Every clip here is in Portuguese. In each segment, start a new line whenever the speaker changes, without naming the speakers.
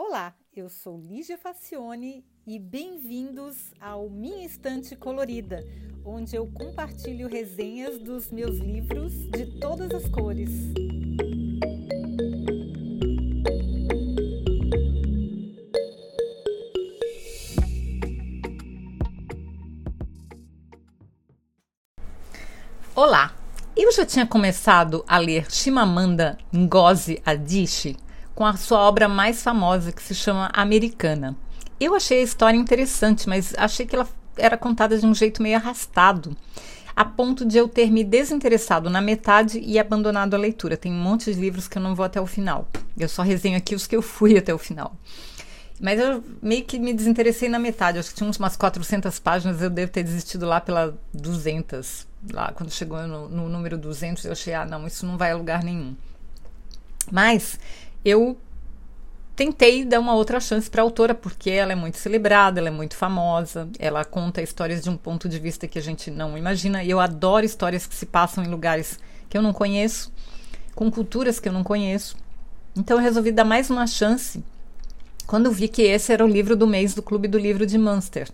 Olá, eu sou Lígia Facione e bem-vindos ao Minha Estante Colorida, onde eu compartilho resenhas dos meus livros de todas as cores. Olá! Eu já tinha começado a ler Chimamanda Ngozi Adichie com a sua obra mais famosa que se chama Americana. Eu achei a história interessante, mas achei que ela era contada de um jeito meio arrastado, a ponto de eu ter me desinteressado na metade e abandonado a leitura. Tem um monte de livros que eu não vou até o final. Eu só resenho aqui os que eu fui até o final. Mas eu meio que me desinteressei na metade. Acho que tinha umas 400 páginas, eu devo ter desistido lá pela 200. Lá, quando chegou no, no número 200, eu achei, ah, não, isso não vai a lugar nenhum. Mas eu tentei dar uma outra chance para a autora, porque ela é muito celebrada, ela é muito famosa, ela conta histórias de um ponto de vista que a gente não imagina. E eu adoro histórias que se passam em lugares que eu não conheço, com culturas que eu não conheço. Então eu resolvi dar mais uma chance quando vi que esse era o livro do mês do Clube do Livro de Munster.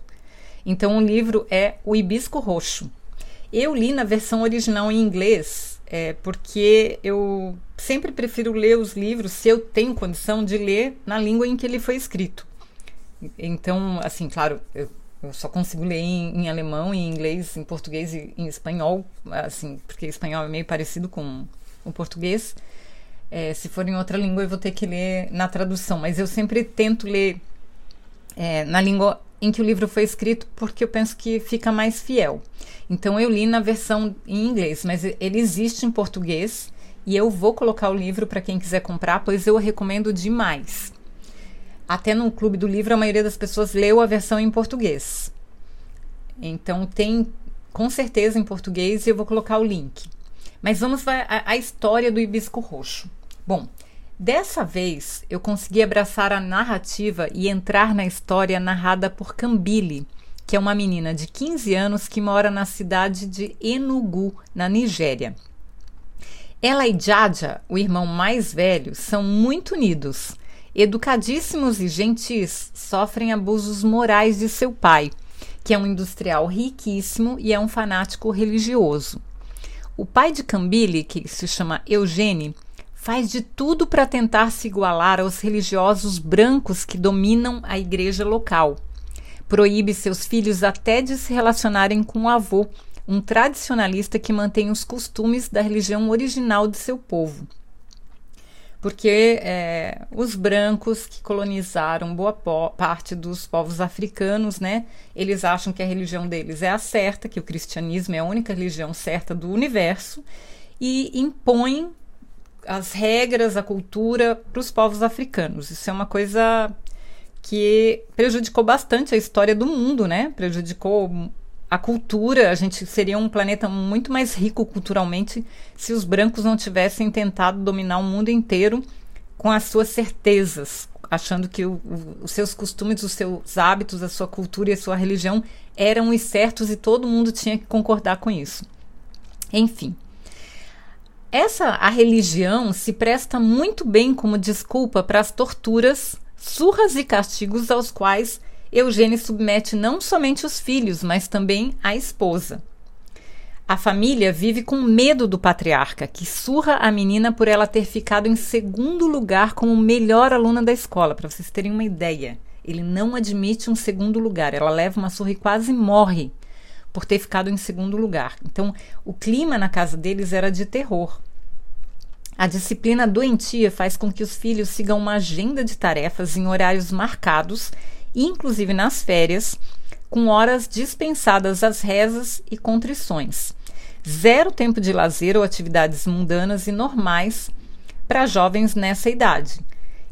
Então o livro é O Hibisco Roxo. Eu li na versão original em inglês, é, porque eu sempre prefiro ler os livros, se eu tenho condição de ler na língua em que ele foi escrito. Então, assim, claro, eu, eu só consigo ler em, em, alemão, em inglês, em português e em espanhol, assim, porque espanhol é meio parecido com o português. É, se for em outra língua, eu vou ter que ler na tradução, mas eu sempre tento ler é, na língua em que o livro foi escrito, porque eu penso que fica mais fiel. Então eu li na versão em inglês, mas ele existe em português e eu vou colocar o livro para quem quiser comprar, pois eu recomendo demais. Até no clube do livro a maioria das pessoas leu a versão em português. Então tem com certeza em português e eu vou colocar o link. Mas vamos à história do hibisco roxo. Bom, dessa vez eu consegui abraçar a narrativa e entrar na história narrada por Cambile, que é uma menina de 15 anos que mora na cidade de Enugu, na Nigéria. Ela e Jaja, o irmão mais velho, são muito unidos. Educadíssimos e gentis, sofrem abusos morais de seu pai, que é um industrial riquíssimo e é um fanático religioso. O pai de Cambile, que se chama Eugênio, faz de tudo para tentar se igualar aos religiosos brancos que dominam a igreja local. Proíbe seus filhos até de se relacionarem com o avô, um tradicionalista que mantém os costumes da religião original de seu povo. Porque é, os brancos que colonizaram boa parte dos povos africanos, né, eles acham que a religião deles é a certa, que o cristianismo é a única religião certa do universo, e impõem as regras, a cultura para os povos africanos. Isso é uma coisa que prejudicou bastante a história do mundo, né? Prejudicou a cultura. A gente seria um planeta muito mais rico culturalmente se os brancos não tivessem tentado dominar o mundo inteiro com as suas certezas, achando que o, o, os seus costumes, os seus hábitos, a sua cultura e a sua religião eram os certos e todo mundo tinha que concordar com isso. Enfim, essa a religião se presta muito bem como desculpa para as torturas, surras e castigos aos quais Eugênio submete não somente os filhos, mas também a esposa. A família vive com medo do patriarca, que surra a menina por ela ter ficado em segundo lugar como melhor aluna da escola, para vocês terem uma ideia. Ele não admite um segundo lugar. Ela leva uma surra e quase morre por ter ficado em segundo lugar. Então, o clima na casa deles era de terror. A disciplina doentia faz com que os filhos sigam uma agenda de tarefas em horários marcados, inclusive nas férias, com horas dispensadas às rezas e contrições. Zero tempo de lazer ou atividades mundanas e normais para jovens nessa idade.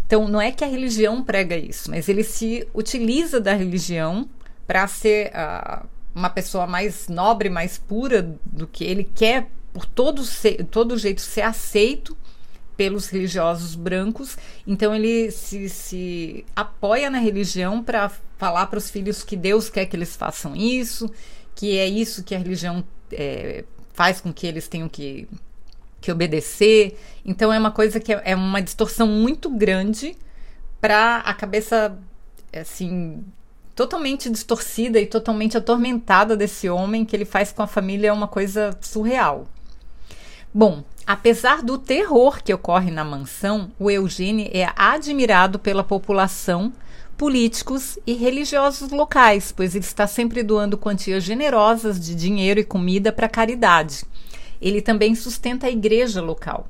Então, não é que a religião prega isso, mas ele se utiliza da religião para ser uh, uma pessoa mais nobre, mais pura do que ele quer por todo, ser, todo jeito ser aceito pelos religiosos brancos. Então ele se, se apoia na religião para falar para os filhos que Deus quer que eles façam isso, que é isso que a religião é, faz com que eles tenham que, que obedecer. Então é uma coisa que é, é uma distorção muito grande para a cabeça assim totalmente distorcida e totalmente atormentada desse homem que ele faz com a família é uma coisa surreal. Bom, apesar do terror que ocorre na mansão, o Eugênio é admirado pela população, políticos e religiosos locais, pois ele está sempre doando quantias generosas de dinheiro e comida para caridade. Ele também sustenta a igreja local.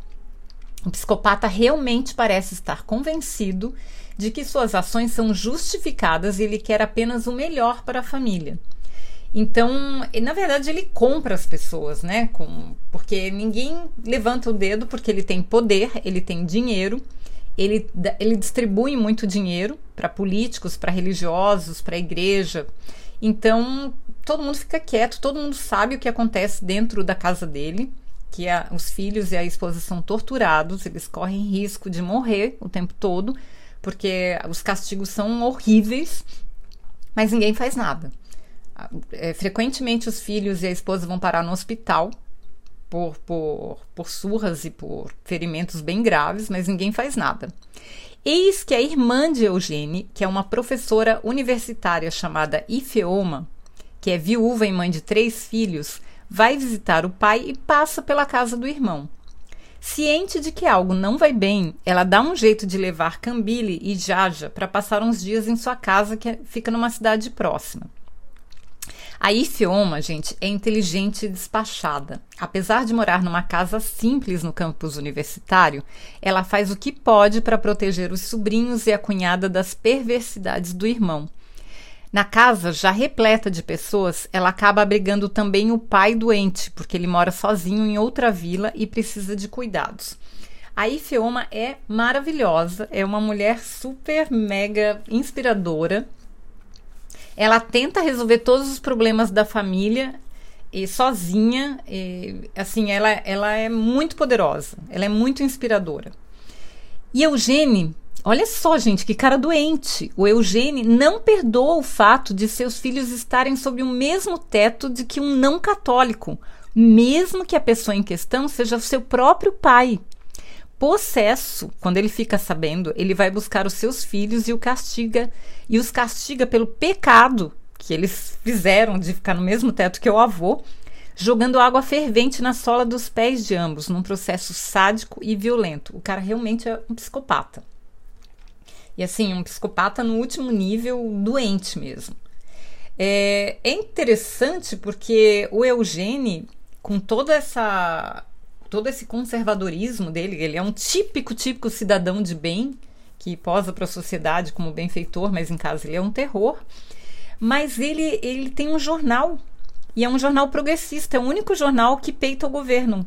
O psicopata realmente parece estar convencido de que suas ações são justificadas e ele quer apenas o melhor para a família. Então, na verdade, ele compra as pessoas, né? Com, porque ninguém levanta o dedo porque ele tem poder, ele tem dinheiro, ele, ele distribui muito dinheiro para políticos, para religiosos, para a igreja. Então, todo mundo fica quieto, todo mundo sabe o que acontece dentro da casa dele, que a, os filhos e a esposa são torturados, eles correm risco de morrer o tempo todo porque os castigos são horríveis, mas ninguém faz nada. É, frequentemente os filhos e a esposa vão parar no hospital por, por, por surras e por ferimentos bem graves, mas ninguém faz nada. Eis que a irmã de Eugênie, que é uma professora universitária chamada Ifeoma, que é viúva e mãe de três filhos, vai visitar o pai e passa pela casa do irmão. Ciente de que algo não vai bem, ela dá um jeito de levar Cambile e Jaja para passar uns dias em sua casa que fica numa cidade próxima. A Ifioma, gente, é inteligente e despachada. Apesar de morar numa casa simples no campus universitário, ela faz o que pode para proteger os sobrinhos e a cunhada das perversidades do irmão. Na casa, já repleta de pessoas, ela acaba abrigando também o pai doente, porque ele mora sozinho em outra vila e precisa de cuidados. A Ifeoma é maravilhosa, é uma mulher super mega inspiradora. Ela tenta resolver todos os problemas da família e sozinha, e, assim, ela, ela é muito poderosa, ela é muito inspiradora. E Eugênie Olha só, gente, que cara doente. O Eugênio não perdoa o fato de seus filhos estarem sob o mesmo teto de que um não católico, mesmo que a pessoa em questão seja seu próprio pai. Possesso, quando ele fica sabendo, ele vai buscar os seus filhos e o castiga, e os castiga pelo pecado que eles fizeram de ficar no mesmo teto que o avô, jogando água fervente na sola dos pés de ambos, num processo sádico e violento. O cara realmente é um psicopata. E assim, um psicopata no último nível, doente mesmo. É, é interessante porque o Eugênio, com toda essa todo esse conservadorismo dele, ele é um típico, típico cidadão de bem, que posa para a sociedade como benfeitor, mas em casa ele é um terror. Mas ele, ele tem um jornal, e é um jornal progressista, é o único jornal que peita o governo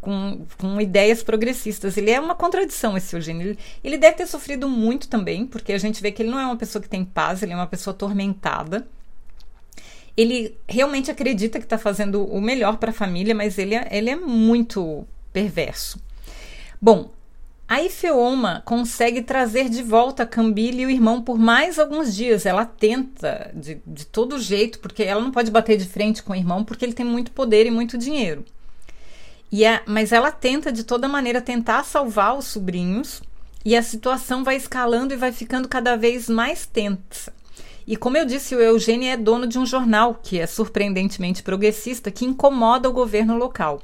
com, com ideias progressistas. Ele é uma contradição, esse Eugênio. Ele, ele deve ter sofrido muito também, porque a gente vê que ele não é uma pessoa que tem paz, ele é uma pessoa atormentada. Ele realmente acredita que está fazendo o melhor para a família, mas ele é, ele é muito perverso. Bom, a Ifeoma consegue trazer de volta a Cambile e o irmão por mais alguns dias. Ela tenta de, de todo jeito, porque ela não pode bater de frente com o irmão, porque ele tem muito poder e muito dinheiro. E a, mas ela tenta de toda maneira tentar salvar os sobrinhos e a situação vai escalando e vai ficando cada vez mais tensa. E como eu disse, o Eugênio é dono de um jornal que é surpreendentemente progressista que incomoda o governo local.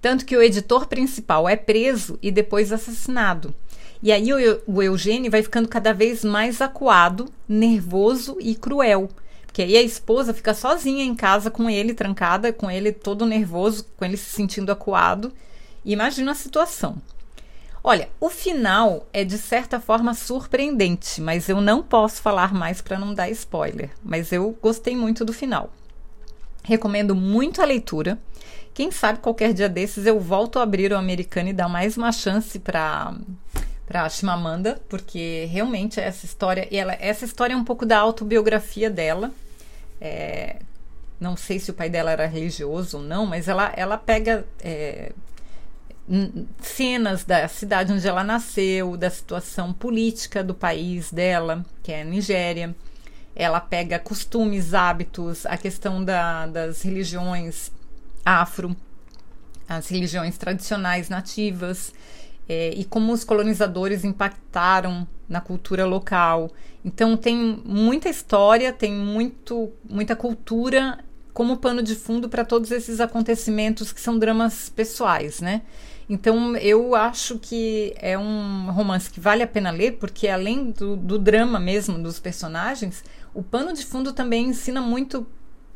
Tanto que o editor principal é preso e depois assassinado. E aí o, Eugênio vai ficando cada vez mais acuado, nervoso e cruel que aí a esposa fica sozinha em casa com ele, trancada, com ele todo nervoso, com ele se sentindo acuado. Imagina a situação. Olha, o final é de certa forma surpreendente, mas eu não posso falar mais para não dar spoiler. Mas eu gostei muito do final. Recomendo muito a leitura. Quem sabe qualquer dia desses eu volto a abrir o americano e dar mais uma chance para para Chimamanda, porque realmente essa história, ela, essa história é um pouco da autobiografia dela. É, não sei se o pai dela era religioso ou não, mas ela, ela pega é, cenas da cidade onde ela nasceu, da situação política do país dela, que é a Nigéria. Ela pega costumes, hábitos, a questão da, das religiões afro, as religiões tradicionais nativas, é, e como os colonizadores impactaram na cultura local. Então tem muita história, tem muito, muita cultura como pano de fundo para todos esses acontecimentos que são dramas pessoais, né? Então eu acho que é um romance que vale a pena ler, porque além do, do drama mesmo dos personagens, o pano de fundo também ensina muito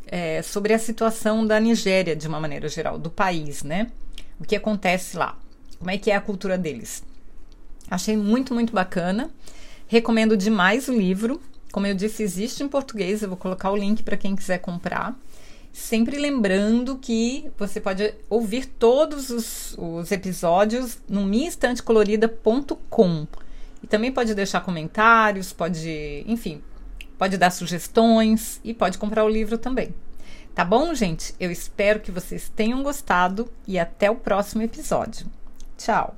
é, sobre a situação da Nigéria, de uma maneira geral, do país, né? O que acontece lá, como é que é a cultura deles. Achei muito, muito bacana. Recomendo demais o livro. Como eu disse, existe em português, eu vou colocar o link para quem quiser comprar. Sempre lembrando que você pode ouvir todos os, os episódios no minhaestantecolorida.com. E também pode deixar comentários, pode, enfim, pode dar sugestões e pode comprar o livro também. Tá bom, gente? Eu espero que vocês tenham gostado e até o próximo episódio. Tchau!